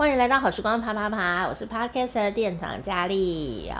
欢迎来到好时光啪啪啪，我是 Podcaster 店长佳丽。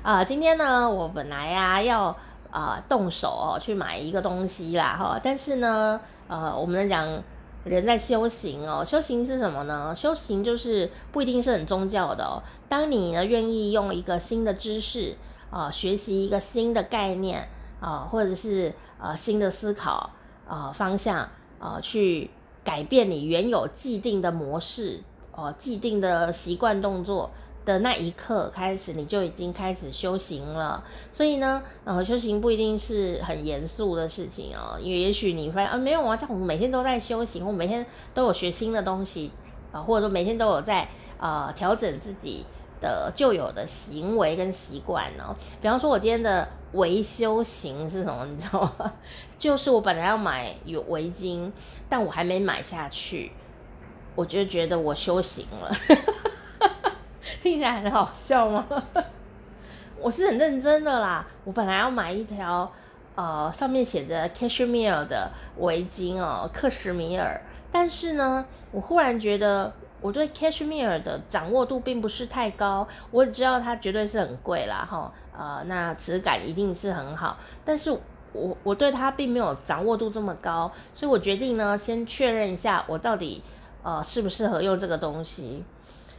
啊、今天呢，我本来呀、啊、要啊、呃、动手哦去买一个东西啦哈，但是呢，呃，我们讲人在修行哦，修行是什么呢？修行就是不一定是很宗教的哦。当你呢愿意用一个新的知识啊、呃，学习一个新的概念啊、或者是呃新的思考啊、方向啊、去改变你原有既定的模式。哦，既定的习惯动作的那一刻开始，你就已经开始修行了。所以呢，呃，修行不一定是很严肃的事情哦。因为也许你发现啊，没有啊，像我们每天都在修行，我每天都有学新的东西啊，或者说每天都有在啊调整自己的旧有的行为跟习惯哦。比方说，我今天的维修行是什么？你知道吗？就是我本来要买有围巾，但我还没买下去。我就觉得我修行了，听起来很好笑吗？我是很认真的啦。我本来要买一条，呃，上面写着 cashmere 的围巾哦，克什米尔。但是呢，我忽然觉得我对 cashmere 的掌握度并不是太高。我只知道它绝对是很贵啦，哈，呃，那质感一定是很好。但是我我对它并没有掌握度这么高，所以我决定呢，先确认一下我到底。呃，适不适合用这个东西？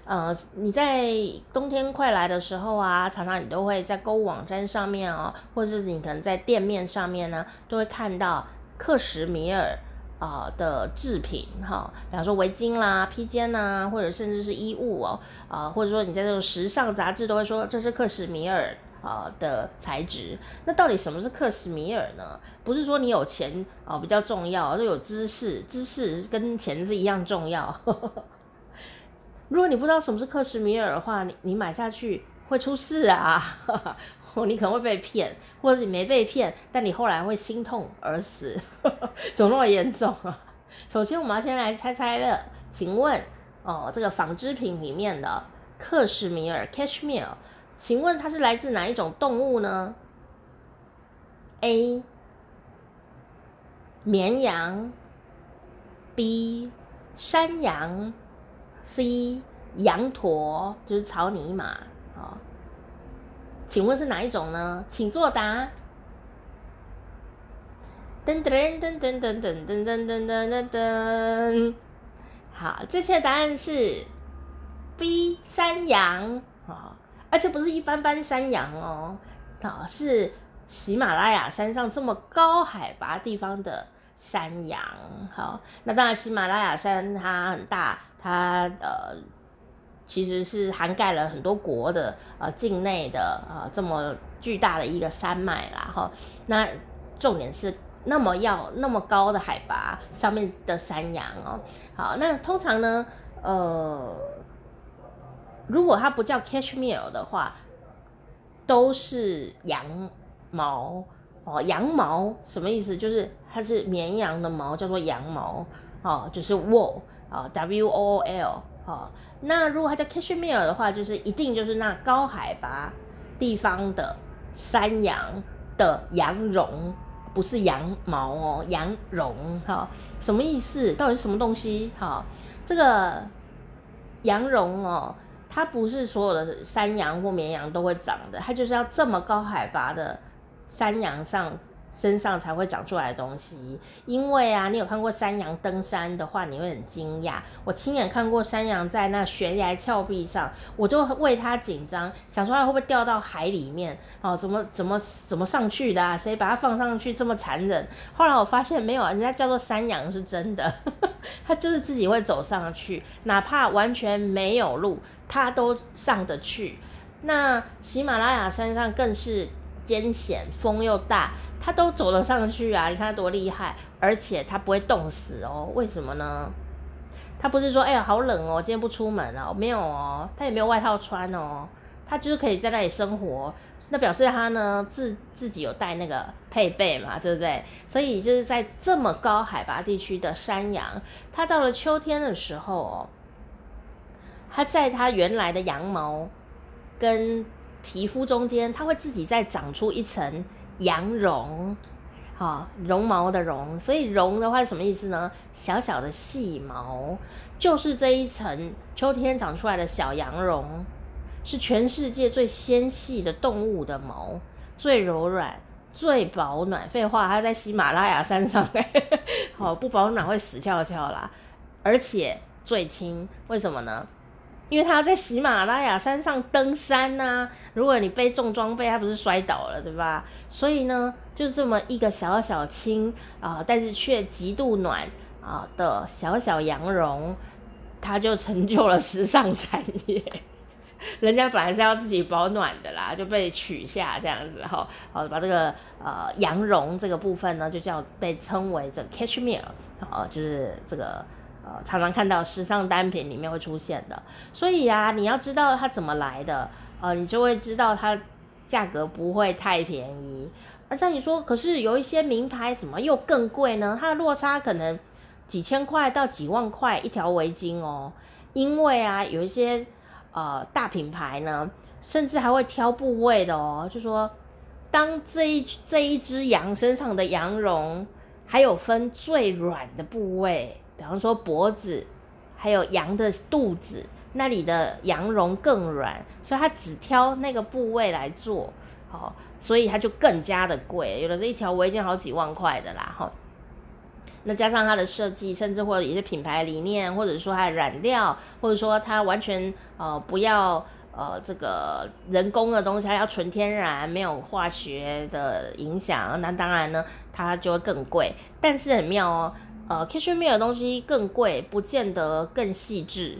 呃，你在冬天快来的时候啊，常常你都会在购物网站上面哦，或者是你可能在店面上面呢，都会看到克什米尔啊、的制品哈，比方说围巾啦、披肩呐，或者甚至是衣物哦，啊、或者说你在这种时尚杂志都会说这是克什米尔。啊的材质，那到底什么是克什米尔呢？不是说你有钱啊比较重要，就有知识，知识跟钱是一样重要。如果你不知道什么是克什米尔的话，你你买下去会出事啊！你可能会被骗，或者你没被骗，但你后来会心痛而死，怎么那么严重啊？首先，我们要先来猜猜乐，请问哦，这个纺织品里面的克什米尔 （cashmere）。请问它是来自哪一种动物呢？A. 绵羊，B. 山羊，C. 羊驼，就是草泥马。好，请问是哪一种呢？请作答。噔噔噔噔噔噔噔噔噔噔噔噔。好，正确答案是 B. 山羊。好。而且不是一般般山羊哦，啊，是喜马拉雅山上这么高海拔地方的山羊。好，那当然喜马拉雅山它很大，它呃其实是涵盖了很多国的呃境内的呃这么巨大的一个山脉啦。哈，那重点是那么要那么高的海拔上面的山羊哦。好，那通常呢，呃。如果它不叫 cashmere 的话，都是羊毛哦。羊毛什么意思？就是它是绵羊的毛，叫做羊毛哦，就是 wool 啊，w o o l 哦。那如果它叫 cashmere 的话，就是一定就是那高海拔地方的山羊的羊绒，不是羊毛哦，羊绒哈、什么意思？到底是什么东西？哈、这个羊绒哦。它不是所有的山羊或绵羊都会长的，它就是要这么高海拔的山羊上身上才会长出来的东西。因为啊，你有看过山羊登山的话，你会很惊讶。我亲眼看过山羊在那悬崖峭壁上，我就为它紧张，想说它会不会掉到海里面？哦，怎么怎么怎么上去的啊？谁把它放上去这么残忍？后来我发现没有啊，人家叫做山羊是真的，它就是自己会走上去，哪怕完全没有路。它都上得去，那喜马拉雅山上更是艰险，风又大，它都走得上去啊！你看它多厉害，而且它不会冻死哦。为什么呢？它不是说哎呀好冷哦，今天不出门了哦，没有哦，它也没有外套穿哦，它就是可以在那里生活。那表示它呢自自己有带那个配备嘛，对不对？所以就是在这么高海拔地区的山羊，它到了秋天的时候哦。它在它原来的羊毛跟皮肤中间，它会自己再长出一层羊绒好，绒毛的绒，所以绒的话是什么意思呢？小小的细毛，就是这一层秋天长出来的小羊绒，是全世界最纤细的动物的毛，最柔软、最保暖。废话，它在喜马拉雅山上，好，不保暖会死翘翘啦。而且最轻，为什么呢？因为它在喜马拉雅山上登山呐、如果你背重装备，它不是摔倒了，对吧？所以呢，就这么一个小小轻啊、但是却极度暖啊、的小小羊绒，它就成就了时尚产业。人家本来是要自己保暖的啦，就被取下这样子哈，好把这个呃羊绒这个部分呢，就叫被称为这 cashmere，啊，就是这个。呃，常常看到时尚单品里面会出现的，所以啊，你要知道它怎么来的，呃，你就会知道它价格不会太便宜。而但你说，可是有一些名牌怎么又更贵呢？它的落差可能几千块到几万块一条围巾哦。因为啊，有一些呃大品牌呢，甚至还会挑部位的哦，就说当这一这一只羊身上的羊绒，还有分最软的部位。比方说脖子，还有羊的肚子那里的羊绒更软，所以它只挑那个部位来做，哦，所以它就更加的贵，有的是一条围巾好几万块的啦，哈。那加上它的设计，甚至或者一些品牌理念，或者说它的染料，或者说它完全呃不要呃这个人工的东西，它要纯天然，没有化学的影响，那当然呢，它就会更贵。但是很妙哦。呃，cashmere 的东西更贵，不见得更细致，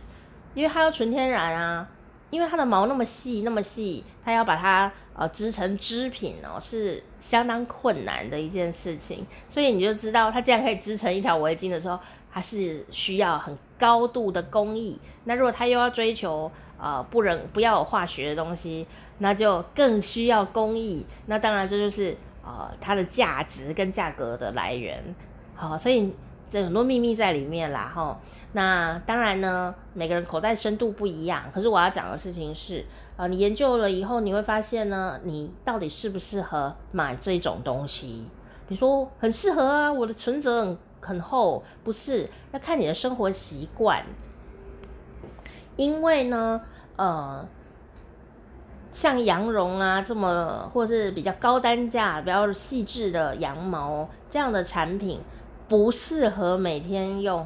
因为它要纯天然啊，因为它的毛那么细那么细，它要把它呃织成织品哦，是相当困难的一件事情，所以你就知道它既然可以织成一条围巾的时候，它是需要很高度的工艺。那如果它又要追求呃不能不要有化学的东西，那就更需要工艺。那当然这就是呃它的价值跟价格的来源。好，所以。这很多秘密在里面啦，哈。那当然呢，每个人口袋深度不一样。可是我要讲的事情是，呃，你研究了以后，你会发现呢，你到底适不适合买这种东西？你说很适合啊，我的存折很很厚，不是？要看你的生活习惯。因为呢，呃，像羊绒啊这么，或是比较高单价、比较细致的羊毛这样的产品。不适合每天用，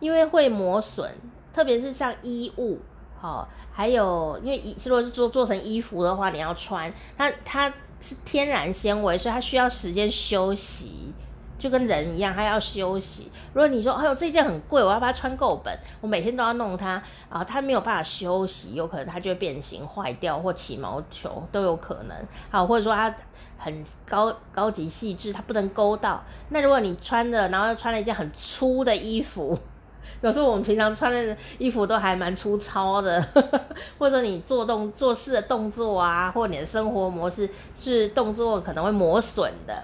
因为会磨损，特别是像衣物，好，还有因为如果是做做成衣服的话，你要穿，它它是天然纤维，所以它需要时间休息，就跟人一样，他要休息。如果你说，哎呦，这件很贵，我要把它穿够本，我每天都要弄它，啊，它没有办法休息，有可能它就会变形、坏掉或起毛球都有可能，好，或者说它。很高高级细致，它不能勾到。那如果你穿着，然后又穿了一件很粗的衣服，有时候我们平常穿的衣服都还蛮粗糙的，或者你做动做事的动作啊，或你的生活模式是动作可能会磨损的。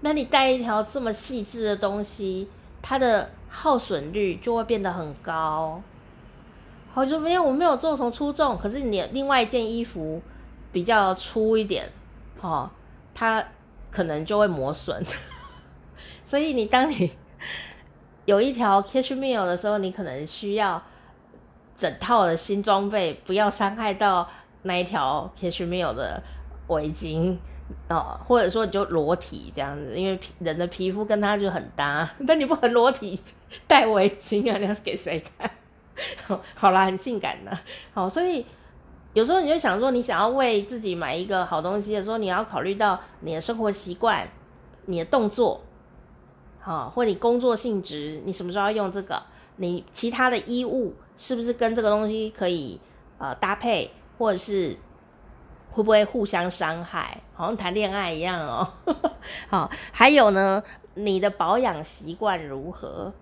那你带一条这么细致的东西，它的耗损率就会变得很高。好，就没有我没有做成粗重，可是你另外一件衣服比较粗一点。哦，它可能就会磨损，所以你当你有一条 cashmere 的时候，你可能需要整套的新装备，不要伤害到那一条 cashmere 的围巾哦，或者说你就裸体这样子，因为皮人的皮肤跟它就很搭，但你不能裸体戴围巾啊，你要是给谁看？好啦，很性感的，好，所以。有时候你就想说，你想要为自己买一个好东西的时候，你要考虑到你的生活习惯、你的动作，好，或你工作性质，你什么时候要用这个？你其他的衣物是不是跟这个东西可以呃搭配，或者是会不会互相伤害？好像谈恋爱一样哦。好，还有呢，你的保养习惯如何？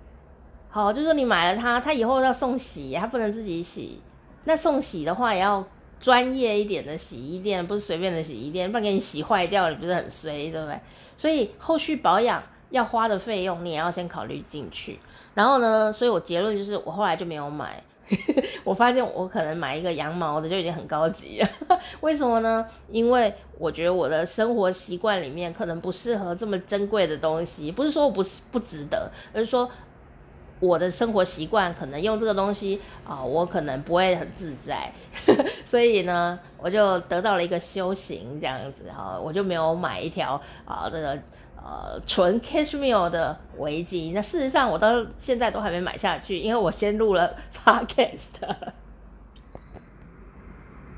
好，就是说你买了它，它以后要送洗，它不能自己洗。那送洗的话，也要。专业一点的洗衣店，不是随便的洗衣店，不然给你洗坏掉了，不是很衰，对不对？所以后续保养要花的费用你也要先考虑进去。然后呢，所以我结论就是我后来就没有买。我发现我可能买一个羊毛的就已经很高级了，为什么呢？因为我觉得我的生活习惯里面可能不适合这么珍贵的东西，不是说我不是不值得，而是说我的生活习惯可能用这个东西啊、我可能不会很自在，所以呢，我就得到了一个修行这样子啊，我就没有买一条啊这个。呃，纯 cashmere 的围巾，那事实上我到现在都还没买下去，因为我先录了 podcast。